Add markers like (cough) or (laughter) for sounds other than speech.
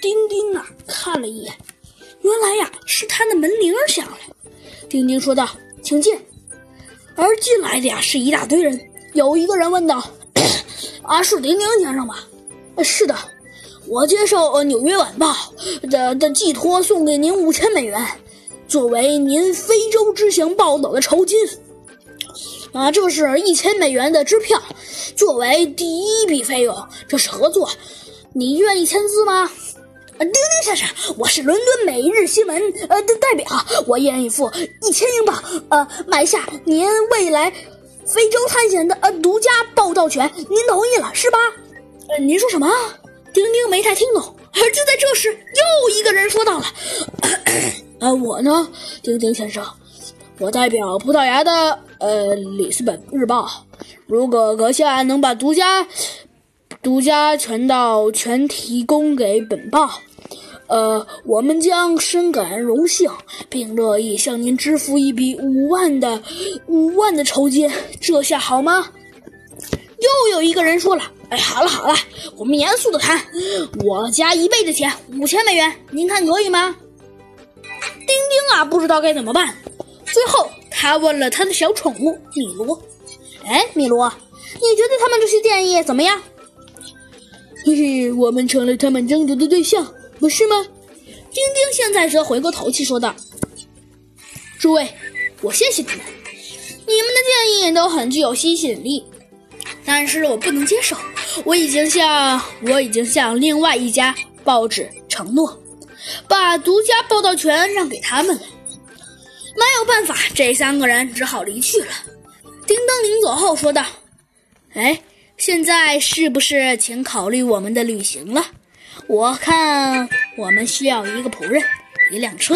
丁丁啊看了一眼，原来呀是他的门铃响了。丁丁说道：“请进。”而进来的呀是一大堆人。有一个人问道：“啊，是丁丁先生吗？”“是的，我接受《纽约晚报》的的寄托，送给您五千美元，作为您非洲之行报道的酬金。啊，这是一千美元的支票，作为第一笔费用。这是合作，你愿意签字吗？”“丁丁先生，我是伦敦每日新闻呃的代表，我愿意付一千英镑，呃，买下您未来。”非洲探险的呃独家报道权，您同意了是吧？呃，您说什么？丁丁没太听懂。而就在这时，又一个人说到了：“ (coughs) 呃，我呢，丁丁先生，我代表葡萄牙的呃里斯本日报。如果阁下能把独家独家权到全提供给本报。”呃，我们将深感荣幸，并乐意向您支付一笔五万的五万的酬金，这下好吗？又有一个人说了：“哎，好了好了，我们严肃的谈，我加一倍的钱，五千美元，您看可以吗？”丁丁啊，不知道该怎么办。最后，他问了他的小宠物米罗：“哎，米罗，你觉得他们这些建议怎么样？”嘿嘿，我们成了他们争夺的对象。不是吗？丁丁现在则回过头去说道：“诸位，我谢谢你们，你们的建议都很具有吸引力，但是我不能接受。我已经向我已经向另外一家报纸承诺，把独家报道权让给他们了。没有办法，这三个人只好离去了。”丁当临走后说道：“哎，现在是不是请考虑我们的旅行了？”我看我们需要一个仆人，一辆车。